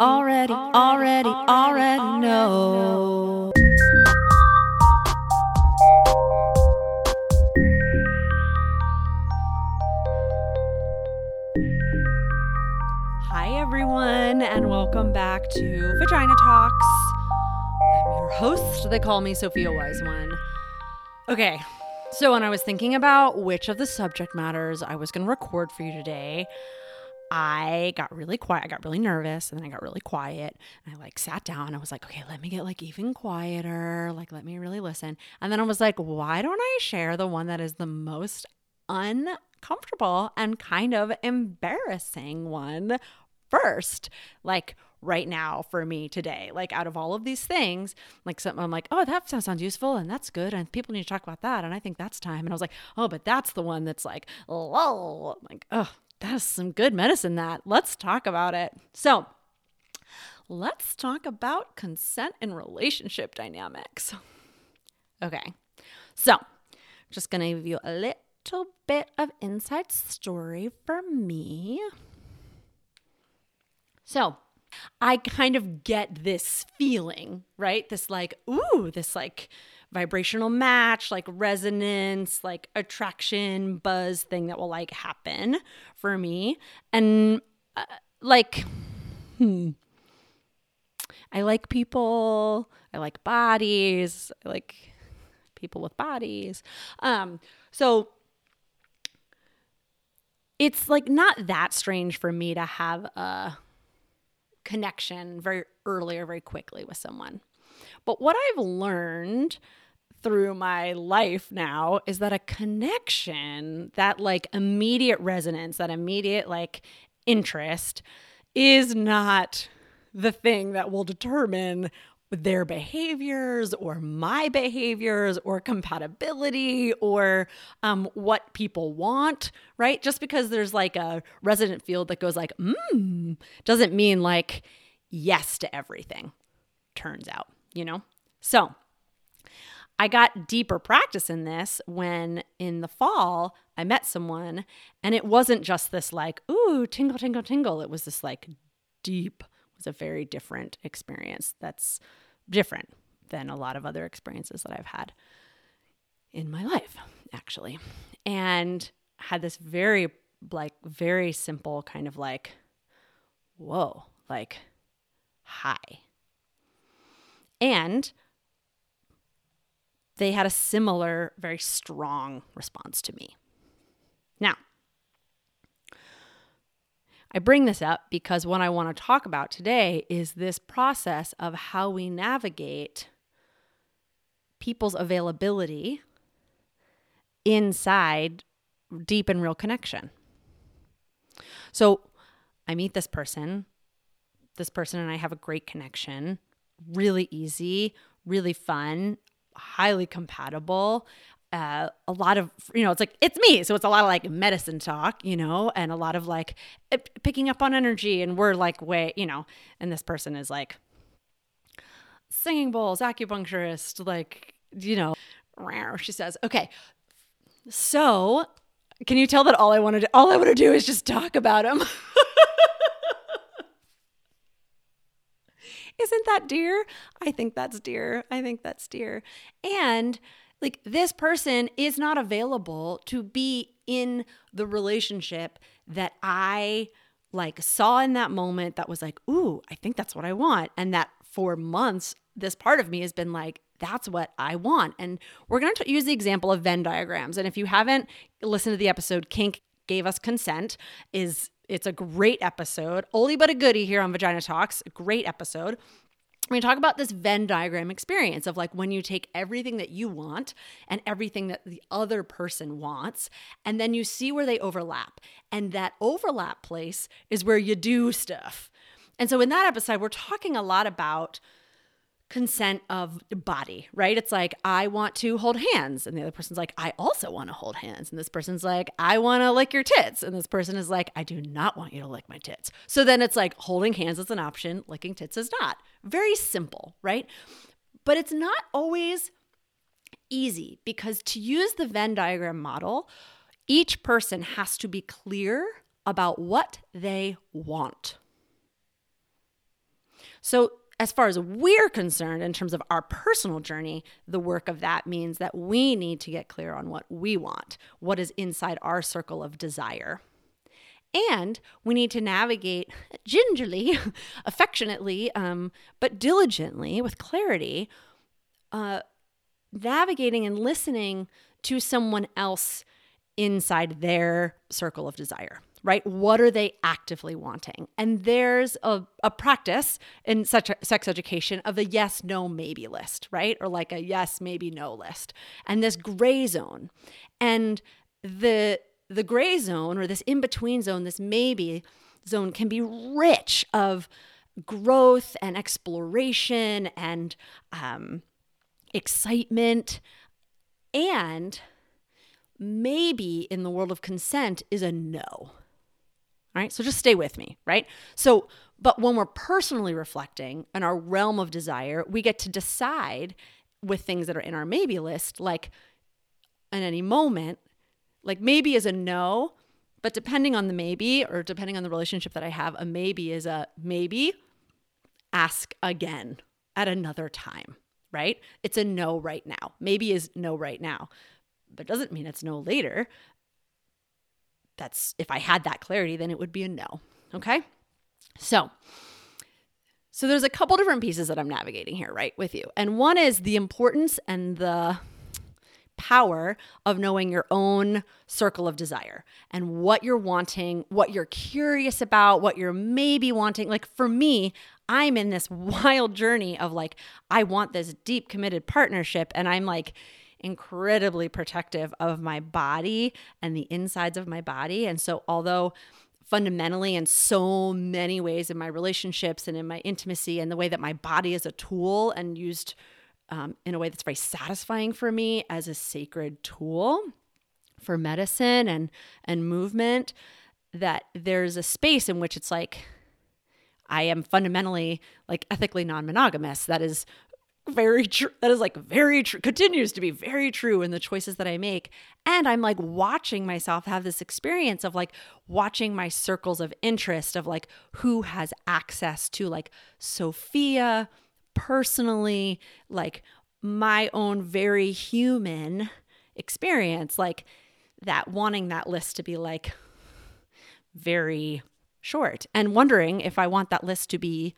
already, already, already know. Hi, everyone, and welcome back to Vagina Talks. I'm your host. They call me Sophia Wise One. Okay, so when I was thinking about which of the subject matters I was going to record for you today, I got really quiet. I got really nervous, and then I got really quiet. And I like sat down. I was like, okay, let me get like even quieter. Like, let me really listen. And then I was like, why don't I share the one that is the most uncomfortable and kind of embarrassing one first? Like, right now for me today. Like out of all of these things, like something I'm like, oh, that sounds useful and that's good. And people need to talk about that. And I think that's time. And I was like, oh, but that's the one that's like, lol. I'm like, oh, that's some good medicine that. Let's talk about it. So let's talk about consent and relationship dynamics. Okay. So just gonna give you a little bit of inside story for me. So I kind of get this feeling, right? This like, ooh, this like vibrational match, like resonance, like attraction, buzz thing that will like happen for me. And uh, like, hmm, I like people, I like bodies, I like people with bodies. Um, so it's like not that strange for me to have a connection very early or very quickly with someone. But what I've learned through my life now is that a connection, that like immediate resonance, that immediate like interest is not the thing that will determine their behaviors or my behaviors or compatibility or um, what people want, right? Just because there's like a resident field that goes like, mmm, doesn't mean like yes to everything, turns out, you know? So I got deeper practice in this when in the fall I met someone and it wasn't just this like, ooh, tingle, tingle, tingle. It was this like deep, was a very different experience that's different than a lot of other experiences that I've had in my life, actually. And had this very, like, very simple kind of like, whoa, like, hi. And they had a similar, very strong response to me. Now, I bring this up because what I want to talk about today is this process of how we navigate people's availability inside deep and real connection. So I meet this person, this person and I have a great connection, really easy, really fun, highly compatible uh, a lot of you know it's like it's me. So it's a lot of like medicine talk you know and a lot of like picking up on energy. And we're like way you know and this person is like singing bowls acupuncturist like you know she says. Okay. So can you tell that all i want to do all i want to do is just talk about him isn't that dear i think that's dear i think that's dear and like this person is not available to be in the relationship that I like saw in that moment that was like, "Ooh, I think that's what I want." And that for months this part of me has been like, that's what I want. And we're going to use the example of Venn diagrams. And if you haven't listened to the episode Kink gave us consent is it's a great episode. Oldie but a goodie here on Vagina Talks. Great episode to talk about this Venn diagram experience of like when you take everything that you want and everything that the other person wants, and then you see where they overlap. And that overlap place is where you do stuff. And so in that episode, we're talking a lot about consent of body, right? It's like, I want to hold hands. And the other person's like, I also want to hold hands. And this person's like, I want to lick your tits. And this person is like, I do not want you to lick my tits. So then it's like, holding hands is an option, licking tits is not. Very simple, right? But it's not always easy because to use the Venn diagram model, each person has to be clear about what they want. So as far as we're concerned, in terms of our personal journey, the work of that means that we need to get clear on what we want, what is inside our circle of desire. And we need to navigate gingerly, affectionately, um, but diligently with clarity, uh, navigating and listening to someone else inside their circle of desire right? What are they actively wanting? And there's a, a practice in such sex education of a yes, no, maybe list, right? Or like a yes, maybe, no list. And this gray zone. And the the gray zone or this in-between zone, this maybe zone can be rich of growth and exploration and um, excitement and maybe in the world of consent is a no all right. So just stay with me, right? So, but when we're personally reflecting in our realm of desire, we get to decide with things that are in our maybe list, like in any moment, like maybe is a no, but depending on the maybe or depending on the relationship that I have, a maybe is a maybe ask again at another time, right? It's a no right now. Maybe is no right now, but doesn't mean it's no later that's if I had that clarity, then it would be a no. Okay. So, so there's a couple different pieces that I'm navigating here, right, with you. And one is the importance and the power of knowing your own circle of desire and what you're wanting, what you're curious about, what you're maybe wanting. Like for me, I'm in this wild journey of like, I want this deep committed partnership. And I'm like, incredibly protective of my body and the insides of my body. And so, although fundamentally in so many ways in my relationships and in my intimacy and the way that my body is a tool and used um, in a way that's very satisfying for me as a sacred tool for medicine and and movement that there's a space in which it's like I am fundamentally like ethically non-monogamous that is very true. That is like very true, continues to be very true in the choices that I make. And I'm like watching myself have this experience of like watching my circles of interest of like who has access to like Sophia personally, like my own very human experience, like that wanting that list to be like very short and wondering if I want that list to be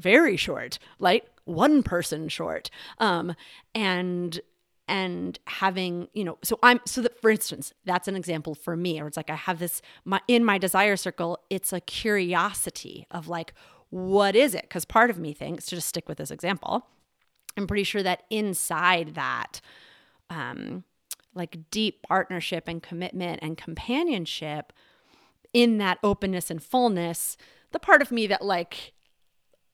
very short, like one person short. Um, and and having you know so i'm so that for instance that's an example for me or it's like i have this my in my desire circle it's a curiosity of like what is it because part of me thinks to just stick with this example i'm pretty sure that inside that um like deep partnership and commitment and companionship in that openness and fullness the part of me that like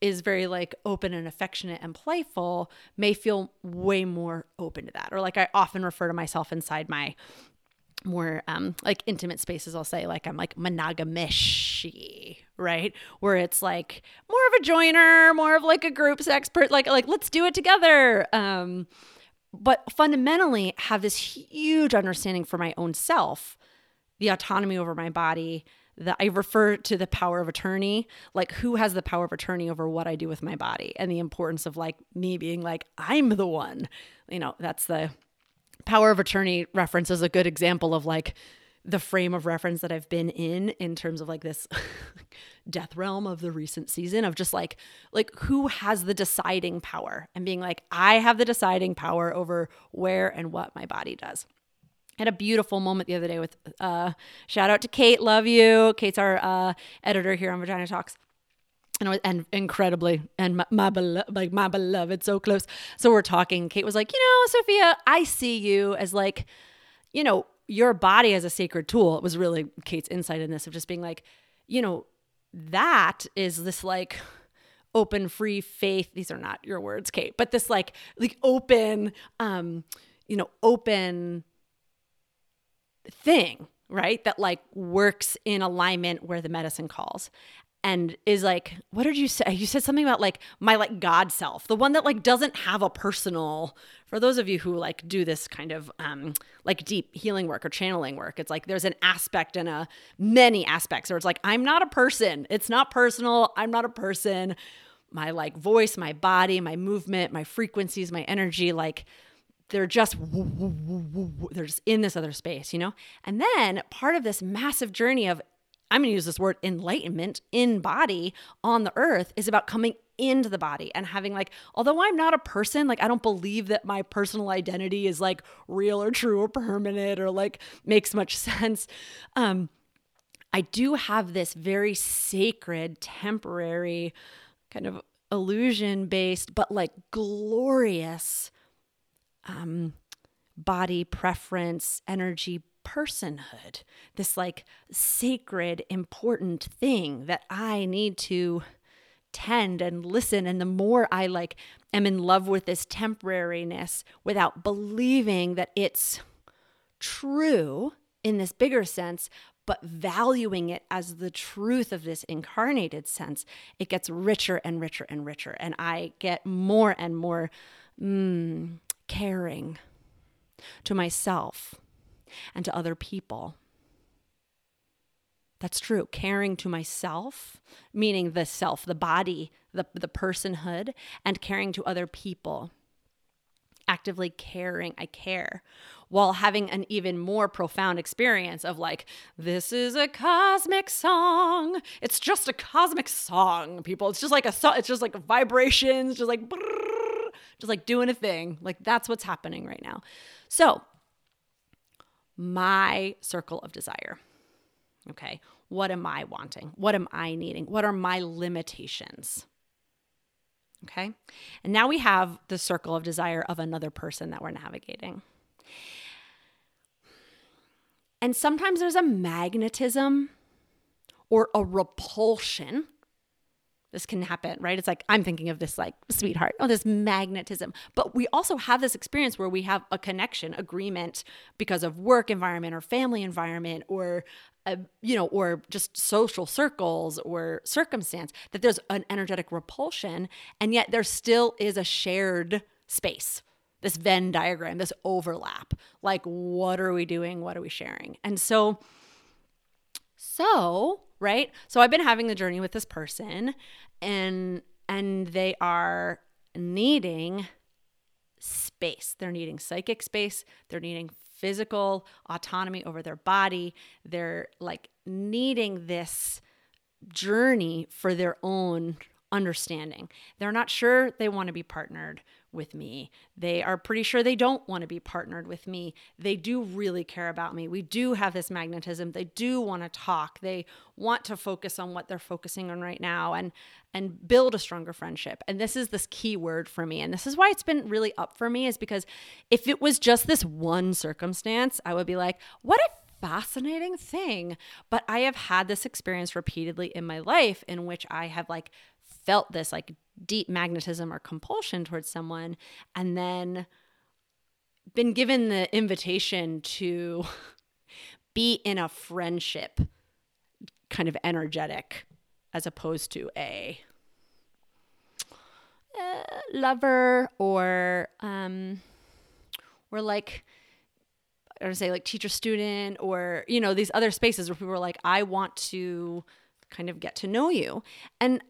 is very like open and affectionate and playful may feel way more open to that. Or like I often refer to myself inside my more um like intimate spaces I'll say like I'm like monogamish right where it's like more of a joiner more of like a groups expert like like let's do it together um but fundamentally have this huge understanding for my own self the autonomy over my body that I refer to the power of attorney, like who has the power of attorney over what I do with my body and the importance of like me being like, I'm the one. You know, that's the power of attorney reference is a good example of like the frame of reference that I've been in in terms of like this death realm of the recent season of just like like who has the deciding power and being like I have the deciding power over where and what my body does had a beautiful moment the other day with uh, shout out to Kate, love you. Kate's our uh, editor here on Vagina Talks. And, and incredibly, and my, my beloved, like my beloved, so close. So we're talking. Kate was like, you know, Sophia, I see you as like, you know, your body as a sacred tool. It was really Kate's insight in this of just being like, you know, that is this like open free faith these are not your words kate but this like like open um you know open thing right that like works in alignment where the medicine calls and is like what did you say? You said something about like my like god self the one that like doesn't have a personal for those of you who like do this kind of um like deep healing work or channeling work it's like there's an aspect and a many aspects or it's like i'm not a person. It's not personal. I'm not a person. My like voice my body my movement my frequencies my energy like they're just they're just in this other space you know? And then part of this massive journey of I'm going to use this word enlightenment in body on the earth is about coming into the body and having like although I'm not a person like I don't believe that my personal identity is like real or true or permanent or like makes much sense um I do have this very sacred temporary kind of illusion based but like glorious um body preference energy personhood, this like sacred, important thing that I need to tend and listen. And the more I like am in love with this temporariness without believing that it's true in this bigger sense, but valuing it as the truth of this incarnated sense, it gets richer and richer and richer. And I get more and more mm, caring to myself and to other people. That's true. Caring to myself, meaning the self, the body, the, the personhood, and caring to other people. Actively caring, I care, while having an even more profound experience of like, this is a cosmic song. It's just a cosmic song, people. It's just like a it's just like vibrations, just like just like doing a thing. Like that's what's happening right now. So my circle of desire. Okay. What am I wanting? What am I needing? What are my limitations? Okay. And now we have the circle of desire of another person that we're navigating. And sometimes there's a magnetism or a repulsion this can happen, right? It's like I'm thinking of this like sweetheart, oh, this magnetism. But we also have this experience where we have a connection, agreement because of work environment or family environment or uh, you know, or just social circles or circumstance that there's an energetic repulsion, and yet there still is a shared space. This Venn diagram, this overlap. Like, what are we doing? What are we sharing? And so, so right? So I've been having the journey with this person and and they are needing space. They're needing psychic space, they're needing physical autonomy over their body. They're like needing this journey for their own understanding. They're not sure they want to be partnered with me. They are pretty sure they don't want to be partnered with me. They do really care about me. We do have this magnetism. They do want to talk. They want to focus on what they're focusing on right now and and build a stronger friendship. And this is this key word for me. And this is why it's been really up for me is because if it was just this one circumstance, I would be like, what a fascinating thing. But I have had this experience repeatedly in my life in which I have like felt this like deep magnetism or compulsion towards someone and then been given the invitation to be in a friendship kind of energetic as opposed to a uh, lover or um or like or say like teacher student or you know these other spaces where people are like I want to kind of get to know you. And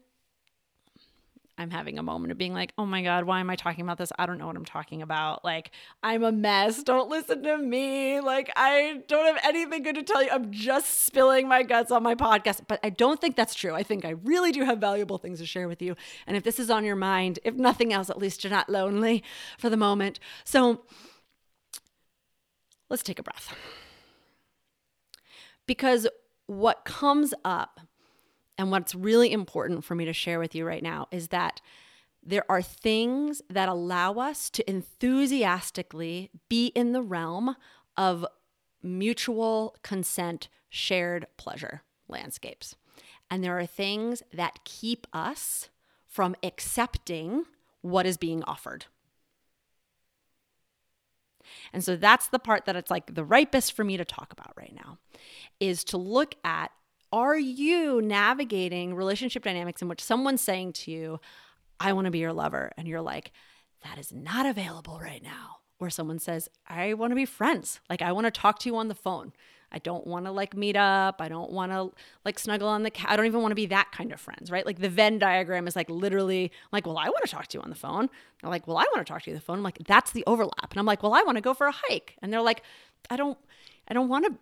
I'm having a moment of being like, oh my God, why am I talking about this? I don't know what I'm talking about. Like, I'm a mess. Don't listen to me. Like, I don't have anything good to tell you. I'm just spilling my guts on my podcast. But I don't think that's true. I think I really do have valuable things to share with you. And if this is on your mind, if nothing else, at least you're not lonely for the moment. So let's take a breath. Because what comes up and what's really important for me to share with you right now is that there are things that allow us to enthusiastically be in the realm of mutual consent, shared pleasure landscapes. And there are things that keep us from accepting what is being offered. And so that's the part that it's like the ripest for me to talk about right now is to look at are you navigating relationship dynamics in which someone's saying to you, I want to be your lover? And you're like, that is not available right now. Or someone says, I want to be friends. Like, I want to talk to you on the phone. I don't want to like meet up. I don't want to like snuggle on the couch. I don't even want to be that kind of friends, right? Like the Venn diagram is like literally like, well, I want to talk to you on the phone. They're like, well, I want to talk to you on the phone. I'm like, that's the overlap. And I'm like, well, I want to go for a hike. And they're like, I don't, I don't want to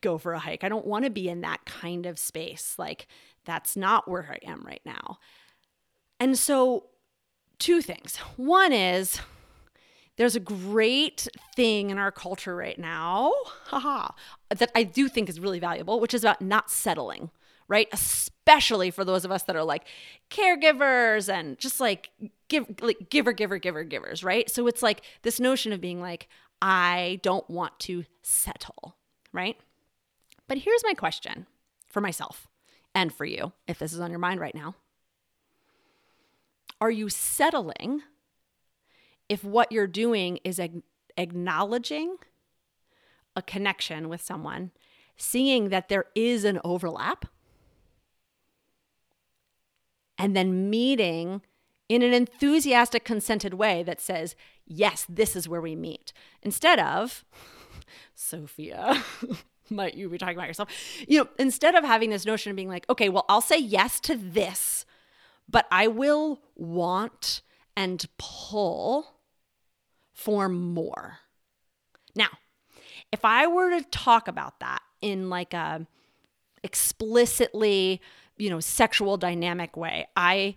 go for a hike. I don't want to be in that kind of space. Like that's not where I am right now. And so two things. One is there's a great thing in our culture right now, haha, that I do think is really valuable, which is about not settling, right? Especially for those of us that are like caregivers and just like give like giver, giver, giver, givers, right? So it's like this notion of being like, I don't want to settle, right? But here's my question for myself and for you, if this is on your mind right now. Are you settling if what you're doing is ag- acknowledging a connection with someone, seeing that there is an overlap, and then meeting in an enthusiastic, consented way that says, Yes, this is where we meet. Instead of, Sophia, might you be talking about yourself? You know, instead of having this notion of being like, okay, well, I'll say yes to this, but I will want and pull for more. Now, if I were to talk about that in like a explicitly, you know, sexual dynamic way, I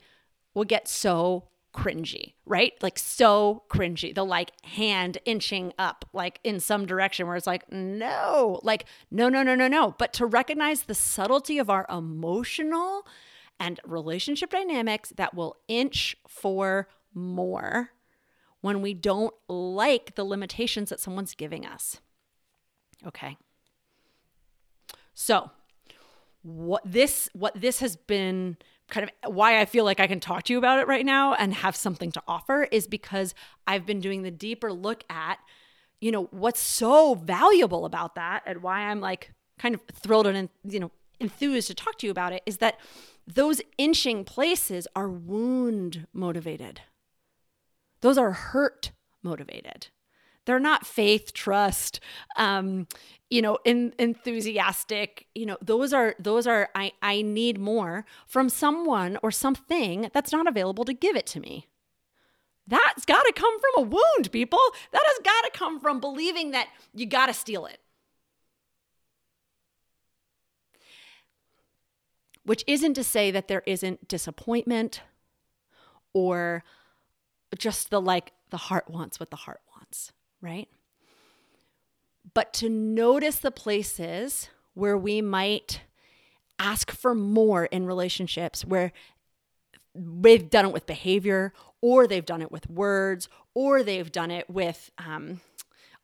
will get so cringy, right? Like so cringy. The like hand inching up like in some direction where it's like, no, like, no, no, no, no, no. But to recognize the subtlety of our emotional and relationship dynamics that will inch for more when we don't like the limitations that someone's giving us. Okay. So, what this what this has been kind of why I feel like I can talk to you about it right now and have something to offer is because I've been doing the deeper look at you know what's so valuable about that and why I'm like kind of thrilled and you know enthused to talk to you about it is that those inching places are wound motivated. Those are hurt motivated. They're not faith, trust, um, you know, in, enthusiastic. You know, those are those are I I need more from someone or something that's not available to give it to me. That's got to come from a wound, people. That has got to come from believing that you got to steal it. Which isn't to say that there isn't disappointment or just the like, the heart wants what the heart right? But to notice the places where we might ask for more in relationships, where they've done it with behavior, or they've done it with words, or they've done it with um,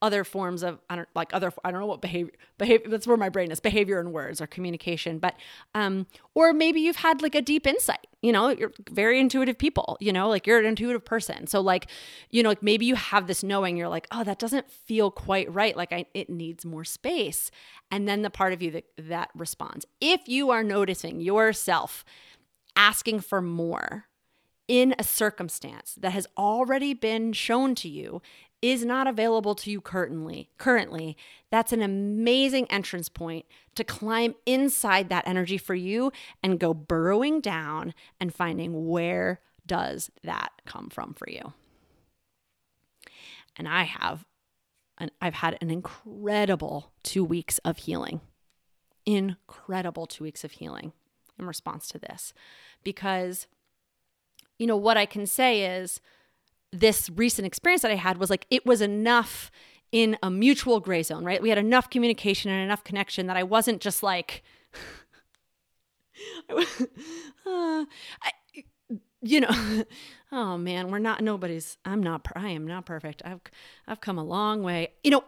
other forms of I don't like other I don't know what behavior behavior that's where my brain is behavior and words or communication but um or maybe you've had like a deep insight you know you're very intuitive people you know like you're an intuitive person. So like you know like maybe you have this knowing you're like oh that doesn't feel quite right like I it needs more space. And then the part of you that that responds. If you are noticing yourself asking for more in a circumstance that has already been shown to you is not available to you currently currently that's an amazing entrance point to climb inside that energy for you and go burrowing down and finding where does that come from for you. And i have and i've had an incredible 2 weeks of healing incredible 2 weeks of healing in response to this because you know what i can say is this recent experience that I had was like it was enough in a mutual gray zone, right? We had enough communication and enough connection that I wasn't just like, uh, I, you know, oh man, we're not nobody's. I'm not. I am not perfect. I've I've come a long way, you know,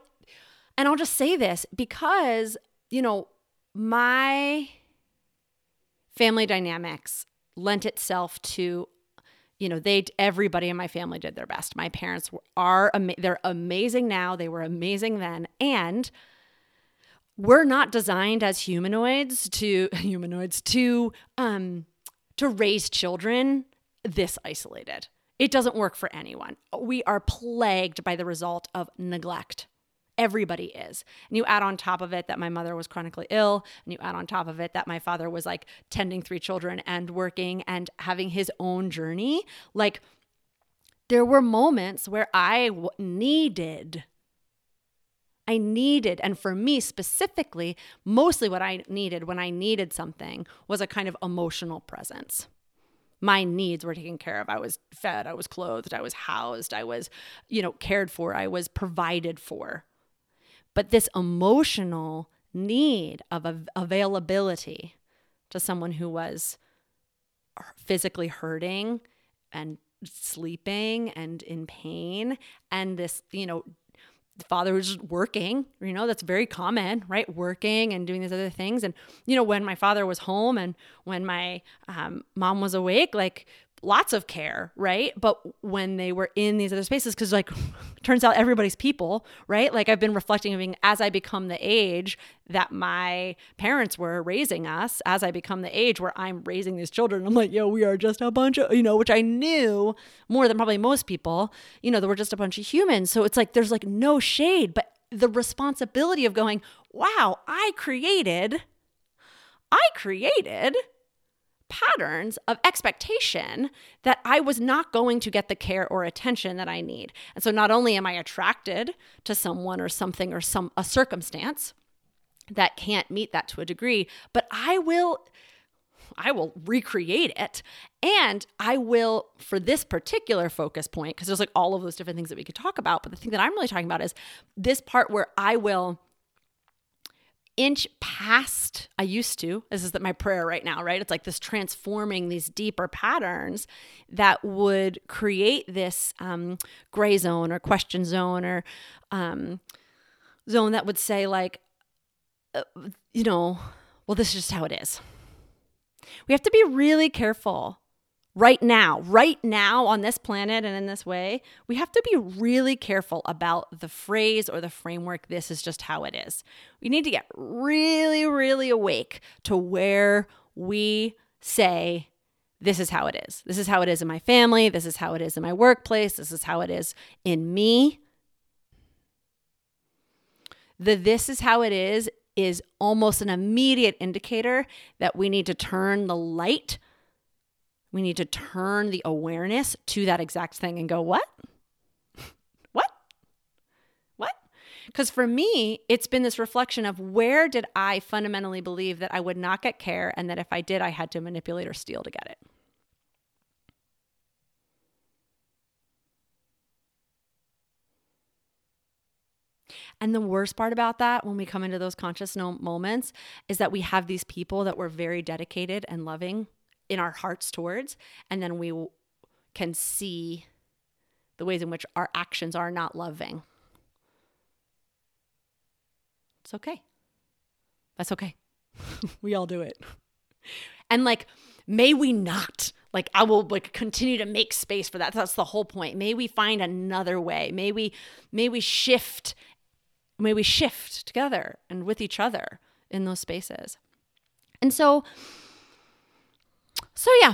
and I'll just say this because you know my family dynamics lent itself to you know they everybody in my family did their best. My parents are they're amazing now. They were amazing then. And we're not designed as humanoids to humanoids to um to raise children this isolated. It doesn't work for anyone. We are plagued by the result of neglect Everybody is. And you add on top of it that my mother was chronically ill, and you add on top of it that my father was like tending three children and working and having his own journey. Like, there were moments where I w- needed, I needed, and for me specifically, mostly what I needed when I needed something was a kind of emotional presence my needs were taken care of. I was fed, I was clothed, I was housed, I was, you know, cared for, I was provided for. But this emotional need of av- availability to someone who was physically hurting and sleeping and in pain and this you know father was just working you know that's very common right? Working and doing these other things. And you know when my father was home and when my um, mom was awake like lots of care, right? But when they were in these other spaces, because like turns out everybody's people, right? Like I've been reflecting I mean, as I become the age that my parents were raising us, as I become the age where I'm raising these children, I'm like, yo, we are just a bunch of, you know, which I knew more than probably most people, you know, that we're just a bunch of humans. So it's like there's like no shade, but the responsibility of going, wow, I created, I created patterns of expectation that I was not going to get the care or attention that I need. And so not only am I attracted to someone or something or some a circumstance that can't meet that to a degree, but I will I will recreate it and I will for this particular focus point because there's like all of those different things that we could talk about, but the thing that I'm really talking about is this part where I will inch past I used to. This is my prayer right now, right? It's like this transforming these deeper patterns that would create this um, gray zone or question zone or um, zone that would say, like, uh, you know, well, this is just how it is. We have to be really careful right now, right now on this planet and in this way, we have to be really careful about the phrase or the framework. This is just how it is. We need to get really, really awake to where we say, this is how it is. This is how it is in my family. This is how it is in my workplace. This is how it is in me. The this is how it is is almost an immediate indicator that we need to turn the light we need to turn the awareness to that exact thing and go, what? what? What? Because for me, it's been this reflection of where did I fundamentally believe that I would not get care and that if I did, I had to manipulate or steal to get it. And the worst part about that, when we come into those conscious moments, is that we have these people that were very dedicated and loving in our hearts towards, and then we can see the ways in which our actions are not loving. It's okay. That's okay. we all do it. And like, may we not. Like, I will like continue to make space for that. That's the whole point. May we find another way. May we, may we shift. May we shift together and with each other in those spaces. And so, so yeah.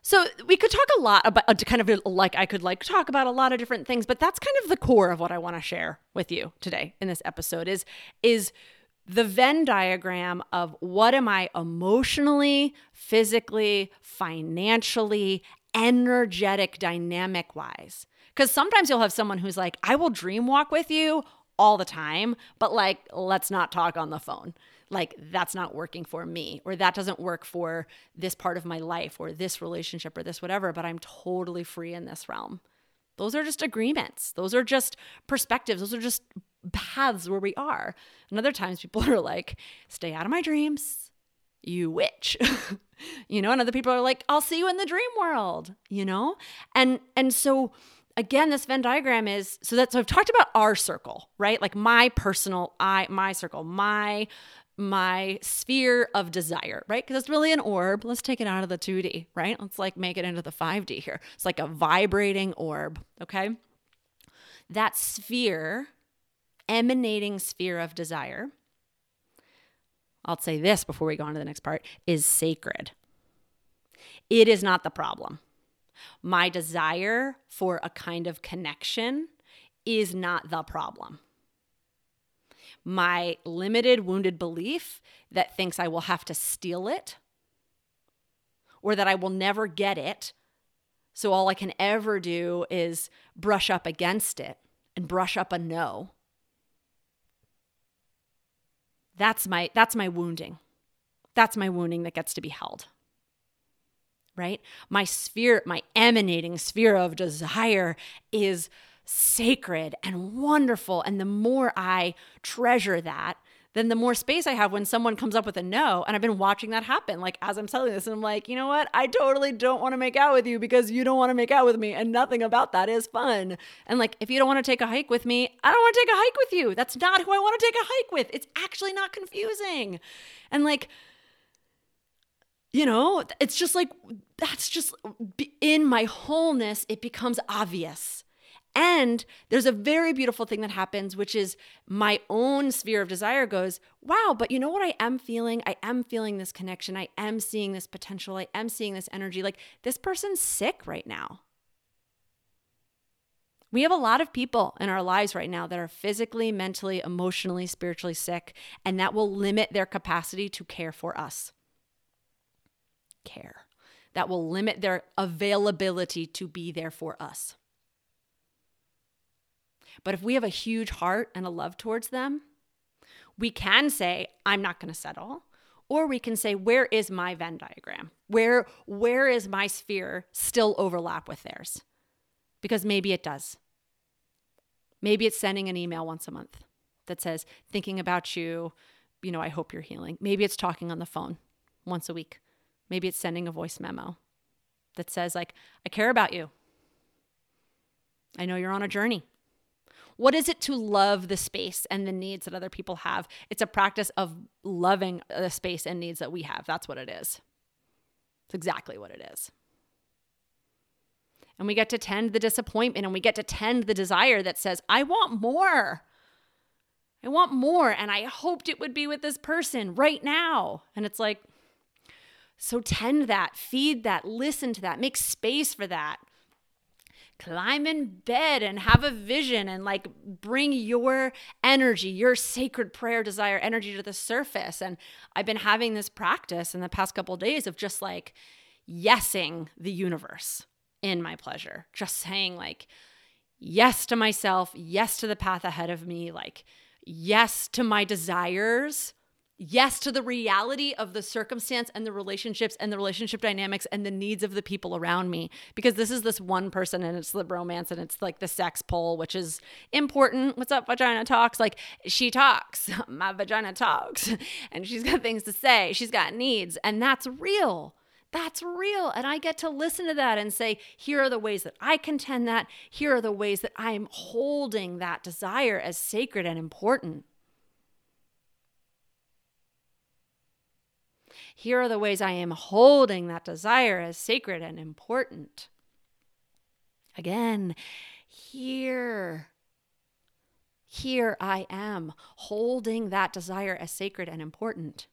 So we could talk a lot about uh, kind of like I could like talk about a lot of different things, but that's kind of the core of what I want to share with you today in this episode is is the Venn diagram of what am I emotionally, physically, financially, energetic, dynamic wise. Because sometimes you'll have someone who's like, I will dream walk with you all the time, but like, let's not talk on the phone like that's not working for me or that doesn't work for this part of my life or this relationship or this whatever, but I'm totally free in this realm. Those are just agreements. Those are just perspectives. Those are just paths where we are. And other times people are like, stay out of my dreams, you witch. you know, and other people are like, I'll see you in the dream world, you know? And and so again, this Venn diagram is so that so I've talked about our circle, right? Like my personal I my circle, my my sphere of desire, right? Because it's really an orb. Let's take it out of the 2D, right? Let's like make it into the 5D here. It's like a vibrating orb, okay? That sphere, emanating sphere of desire, I'll say this before we go on to the next part, is sacred. It is not the problem. My desire for a kind of connection is not the problem my limited wounded belief that thinks I will have to steal it or that I will never get it. So all I can ever do is brush up against it and brush up a no. That's my that's my wounding. That's my wounding that gets to be held. Right? My sphere, my emanating sphere of desire is sacred and wonderful. And the more I treasure that, then the more space I have when someone comes up with a no. And I've been watching that happen. Like as I'm telling this, and I'm like, you know what? I totally don't want to make out with you because you don't want to make out with me. And nothing about that is fun. And like, if you don't want to take a hike with me, I don't want to take a hike with you. That's not who I want to take a hike with. It's actually not confusing. And like, you know, it's just like, that's just in my wholeness, it becomes obvious and there's a very beautiful thing that happens, which is my own sphere of desire goes, wow, but you know what I am feeling? I am feeling this connection. I am seeing this potential. I am seeing this energy. Like this person's sick right now. We have a lot of people in our lives right now that are physically, mentally, emotionally, spiritually sick, and that will limit their capacity to care for us. Care. That will limit their availability to be there for us. But if we have a huge heart and a love towards them, we can say, I'm not going to settle. Or we can say, where is my Venn diagram? Where, where is my sphere still overlap with theirs? Because maybe it does. Maybe it's sending an email once a month that says, thinking about you, you know, I hope you're healing. Maybe it's talking on the phone once a week. Maybe it's sending a voice memo that says, like, I care about you. I know you're on a journey. What is it to love the space and the needs that other people have? It's a practice of loving uh, the space and needs that we have. That's what it is. It's exactly what it is. And we get to tend the disappointment and we get to tend the desire that says, I want more. I want more. And I hoped it would be with this person right now. And it's like, so tend that, feed that, listen to that, make space for that climb in bed and have a vision and like bring your energy, your sacred prayer desire energy to the surface. And I've been having this practice in the past couple of days of just like yesing the universe in my pleasure, just saying like yes to myself, yes to the path ahead of me, like yes to my desires yes to the reality of the circumstance and the relationships and the relationship dynamics and the needs of the people around me because this is this one person and it's the romance and it's like the sex pole which is important what's up vagina talks like she talks my vagina talks and she's got things to say she's got needs and that's real that's real. And I get to listen to that and say, here are the ways that I contend that. Here are the ways that I'm holding that desire as sacred and important. Here are the ways I am holding that desire as sacred and important. Again, here, here I am holding that desire as sacred and important.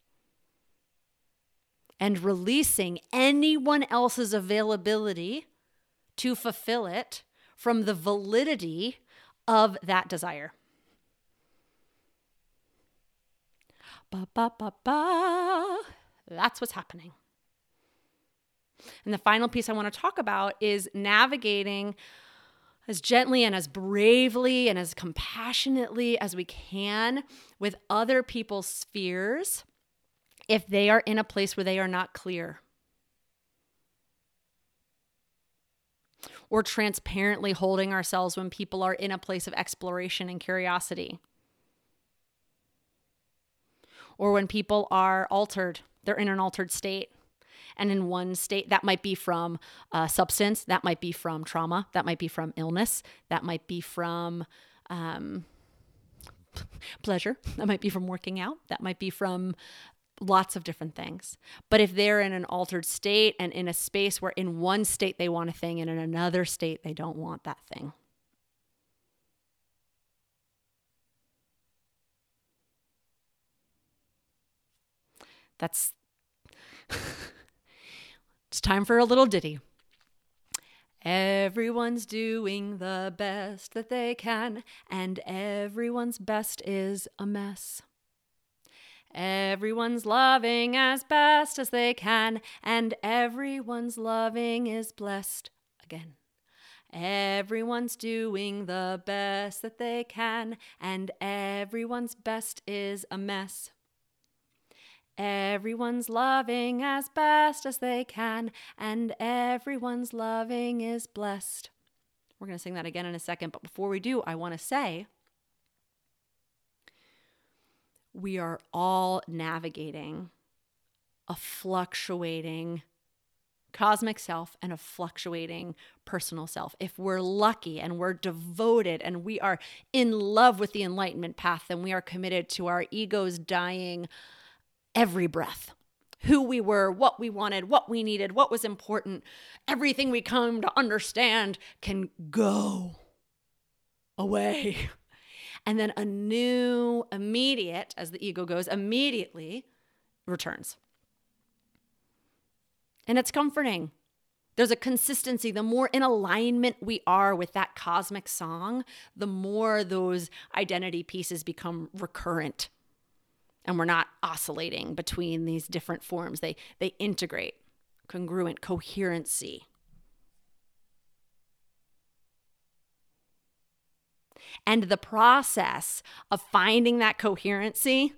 And releasing anyone else's availability to fulfill it from the validity of that desire. Ba ba ba ba. That's what's happening. And the final piece I want to talk about is navigating as gently and as bravely and as compassionately as we can with other people's fears if they are in a place where they are not clear. Or transparently holding ourselves when people are in a place of exploration and curiosity. Or when people are altered they're in an altered state. And in one state, that might be from uh, substance, that might be from trauma, that might be from illness, that might be from um, pleasure. That might be from working out. That might be from lots of different things. But if they're in an altered state and in a space where in one state they want a thing and in another state they don't want that thing. That's it's time for a little ditty. Everyone's doing the best that they can, and everyone's best is a mess. Everyone's loving as best as they can, and everyone's loving is blessed again. Everyone's doing the best that they can, and everyone's best is a mess. Everyone's loving as best as they can, and everyone's loving is blessed. We're going to sing that again in a second, but before we do, I want to say we are all navigating a fluctuating cosmic self and a fluctuating personal self. If we're lucky and we're devoted and we are in love with the enlightenment path, then we are committed to our egos dying every breath. Who we were, what we wanted, what we needed, what was important, everything we come to understand can go away. And then a new, immediate, as the ego goes, immediately returns. And it's comforting. There's a consistency. The more in alignment we are with that cosmic song, the more those identity pieces become recurrent and we're not oscillating between these different forms. They they integrate, congruent, coherency. And the process of finding that coherency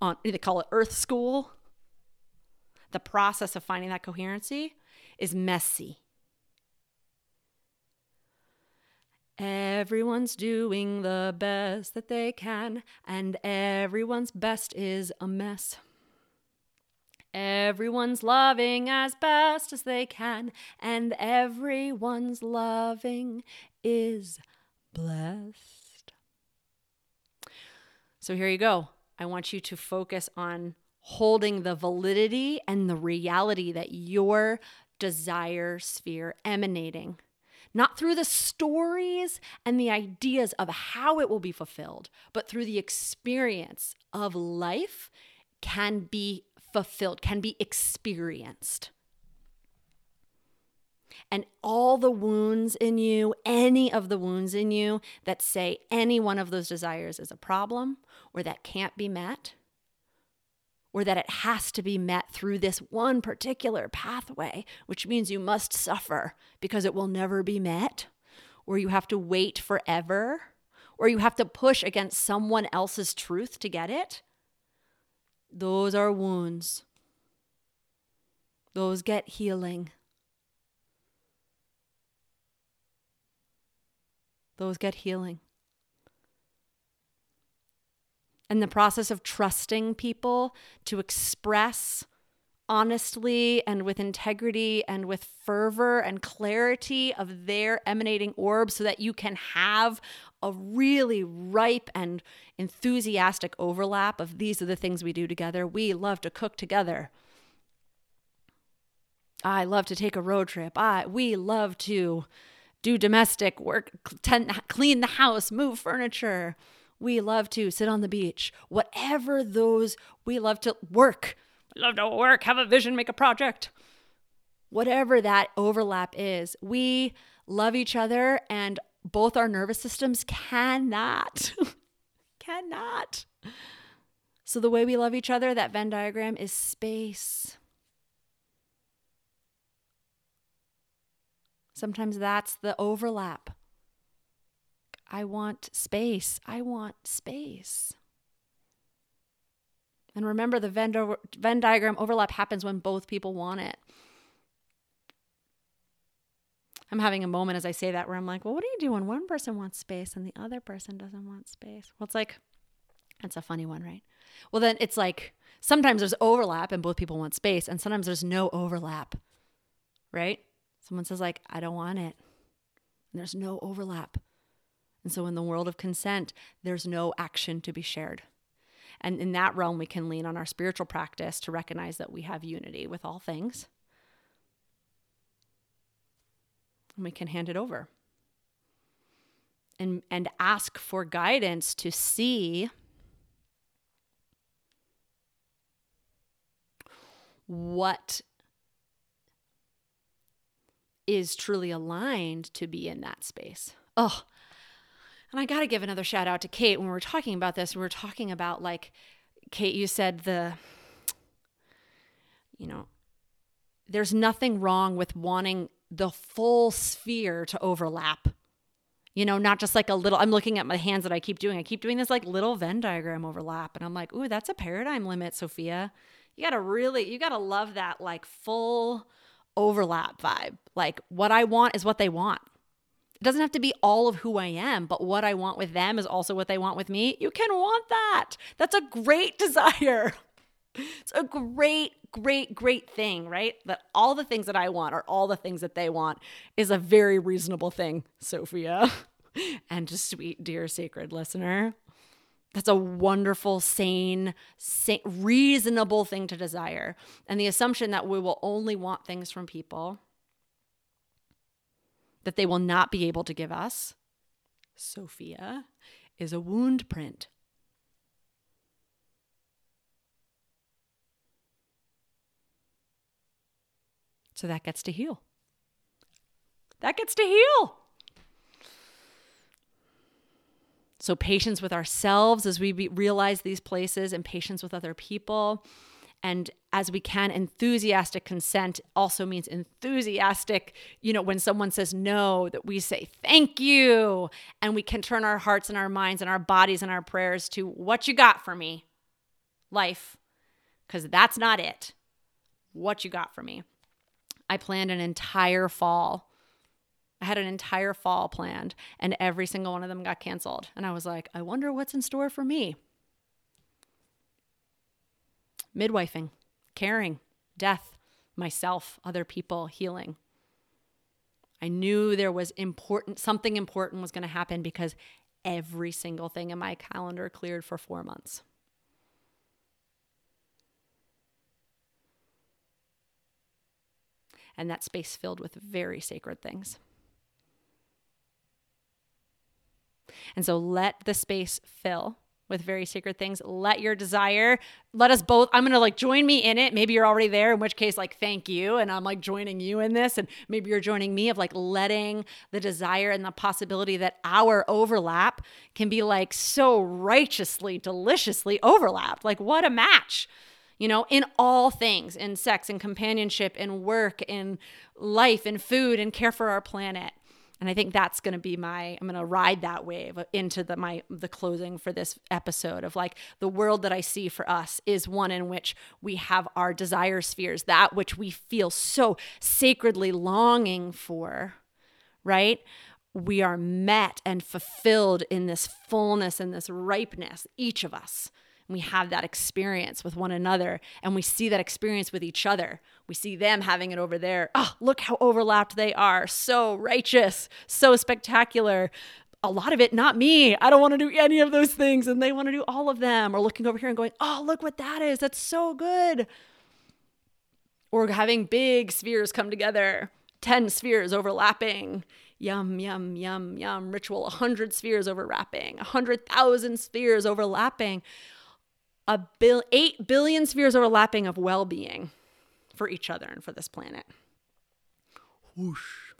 on they call it earth school. The process of finding that coherency is messy. Everyone's doing the best that they can, and everyone's best is a mess. Everyone's loving as best as they can, and everyone's loving is blessed. So here you go. I want you to focus on holding the validity and the reality that your desire sphere emanating not through the stories and the ideas of how it will be fulfilled, but through the experience of life can be fulfilled, can be experienced. And all the wounds in you, any of the wounds in you that say any one of those desires is a problem or that can't be met, or that it has to be met through this one particular pathway, which means you must suffer because it will never be met, or you have to wait forever, or you have to push against someone else's truth to get it. Those are wounds. Those get healing. Those get healing and the process of trusting people to express honestly and with integrity and with fervor and clarity of their emanating orb so that you can have a really ripe and enthusiastic overlap of these are the things we do together. We love to cook together. I love to take a road trip. I we love to do domestic work, clean the house, move furniture. We love to sit on the beach. Whatever those, we love to work. love to work, have a vision, make a project. Whatever that overlap is, we love each other and both our nervous systems cannot, cannot. So, the way we love each other, that Venn diagram is space. Sometimes that's the overlap. I want space. I want space. And remember, the Venn, Venn diagram overlap happens when both people want it. I'm having a moment as I say that where I'm like, well, what do you do when one person wants space and the other person doesn't want space? Well, it's like, that's a funny one, right? Well, then it's like sometimes there's overlap and both people want space, and sometimes there's no overlap, right? Someone says, like, I don't want it. And there's no overlap. And so, in the world of consent, there's no action to be shared. And in that realm, we can lean on our spiritual practice to recognize that we have unity with all things. And we can hand it over and, and ask for guidance to see what is truly aligned to be in that space. Oh, and I got to give another shout out to Kate when we were talking about this. We were talking about like, Kate, you said the, you know, there's nothing wrong with wanting the full sphere to overlap. You know, not just like a little. I'm looking at my hands that I keep doing. I keep doing this like little Venn diagram overlap. And I'm like, ooh, that's a paradigm limit, Sophia. You got to really, you got to love that like full overlap vibe. Like what I want is what they want. It doesn't have to be all of who I am, but what I want with them is also what they want with me. You can want that. That's a great desire. It's a great, great, great thing, right? That all the things that I want are all the things that they want is a very reasonable thing, Sophia. and sweet, dear, sacred listener. That's a wonderful, sane, sane, reasonable thing to desire. And the assumption that we will only want things from people that they will not be able to give us, Sophia, is a wound print. So that gets to heal. That gets to heal. So, patience with ourselves as we be, realize these places and patience with other people. And as we can, enthusiastic consent also means enthusiastic, you know, when someone says no, that we say thank you. And we can turn our hearts and our minds and our bodies and our prayers to what you got for me, life, because that's not it. What you got for me. I planned an entire fall I had an entire fall planned, and every single one of them got canceled. And I was like, I wonder what's in store for me. Midwifing, caring, death, myself, other people, healing. I knew there was important something important was going to happen because every single thing in my calendar cleared for 4 months. And that space filled with very sacred things. And so let the space fill with very sacred things. Let your desire, let us both, I'm going to like join me in it. Maybe you're already there, in which case, like, thank you. And I'm like joining you in this. And maybe you're joining me of like letting the desire and the possibility that our overlap can be like so righteously, deliciously overlapped. Like, what a match you know, in all things, in sex and companionship, in work, in life, in food, and care for our planet and i think that's going to be my i'm going to ride that wave into the my the closing for this episode of like the world that i see for us is one in which we have our desire spheres that which we feel so sacredly longing for right? We are met and fulfilled in this fullness and this ripeness each of us we have that experience with one another and we see that experience with each other. We see them having it over there. Oh, look how overlapped they are. So righteous, so spectacular. A lot of it, not me. I don't want to do any of those things. And they want to do all of them. Or looking over here and going, oh, look what that is. That's so good. Or having big spheres come together, 10 spheres overlapping yum, yum, yum, yum, ritual, 100 spheres overlapping, 100,000 spheres overlapping a bill, 8 billion spheres overlapping of well being for each other and for this planet. Whoosh.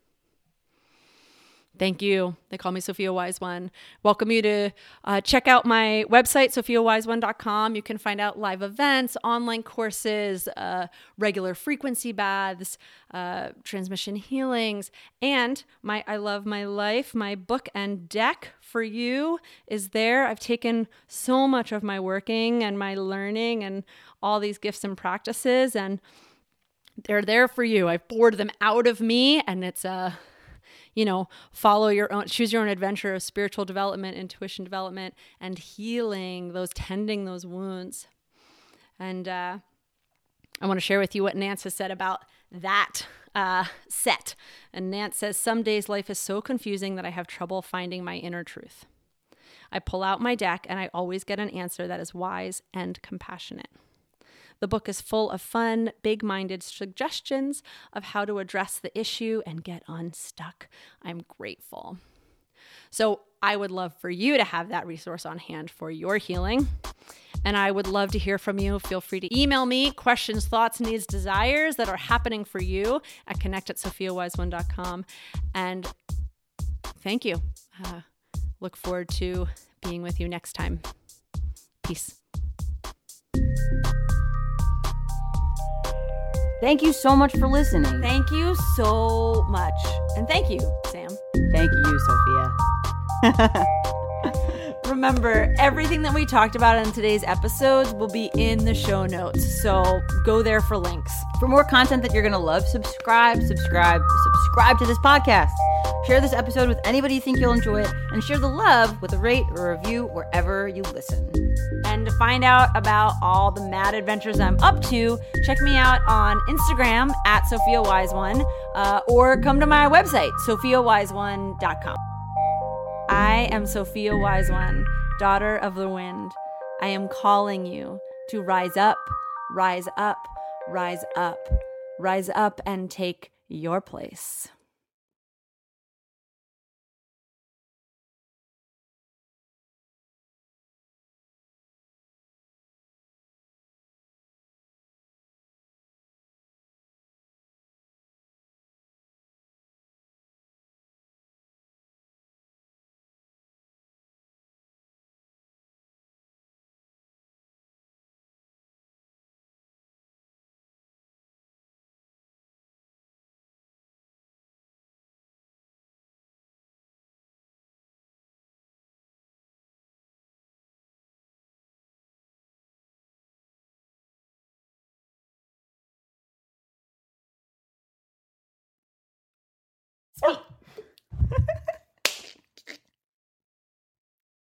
Thank you. They call me Sophia Wise One. Welcome you to uh, check out my website, sophiawiseone.com. You can find out live events, online courses, uh, regular frequency baths, uh, transmission healings, and my I Love My Life, my book and deck for you is there. I've taken so much of my working and my learning and all these gifts and practices, and they're there for you. I've poured them out of me, and it's a you know, follow your own, choose your own adventure of spiritual development, intuition development, and healing those, tending those wounds. And uh, I want to share with you what Nance has said about that uh, set. And Nance says, Some days life is so confusing that I have trouble finding my inner truth. I pull out my deck and I always get an answer that is wise and compassionate. The book is full of fun, big minded suggestions of how to address the issue and get unstuck. I'm grateful. So, I would love for you to have that resource on hand for your healing. And I would love to hear from you. Feel free to email me questions, thoughts, needs, desires that are happening for you at connect at sophiawiseone.com. And thank you. Uh, look forward to being with you next time. Peace. Thank you so much for listening. Thank you so much. And thank you, Sam. Thank you, Sophia. Remember, everything that we talked about in today's episodes will be in the show notes. So go there for links. For more content that you're going to love, subscribe, subscribe, subscribe to this podcast. Share this episode with anybody you think you'll enjoy it, and share the love with a rate or review wherever you listen. And to find out about all the mad adventures I'm up to, check me out on Instagram at Sophia Wise One, uh, or come to my website, sophiawiseone.com. I am Sophia Wise One, daughter of the wind. I am calling you to rise up, rise up, rise up, rise up and take your place.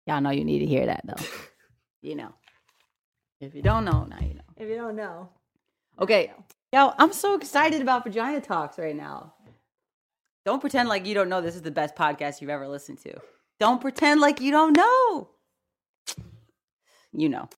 Y'all know you need to hear that though. You know. If you don't know, now you know. If you don't know, Okay. Yo, I'm so excited about Vagina Talks right now. Don't pretend like you don't know this is the best podcast you've ever listened to. Don't pretend like you don't know. You know.